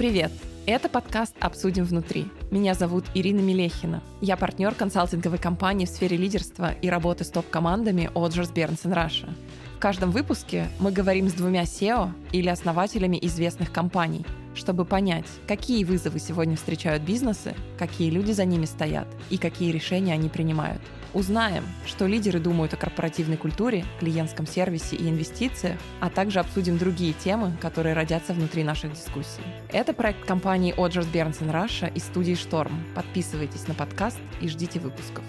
Привет! Это подкаст «Обсудим внутри». Меня зовут Ирина Мелехина. Я партнер консалтинговой компании в сфере лидерства и работы с топ-командами Оджерс Бернсон Раша. В каждом выпуске мы говорим с двумя SEO или основателями известных компаний – чтобы понять, какие вызовы сегодня встречают бизнесы, какие люди за ними стоят и какие решения они принимают. Узнаем, что лидеры думают о корпоративной культуре, клиентском сервисе и инвестициях, а также обсудим другие темы, которые родятся внутри наших дискуссий. Это проект компании Оджерс Бернсон Раша и студии Шторм. Подписывайтесь на подкаст и ждите выпусков.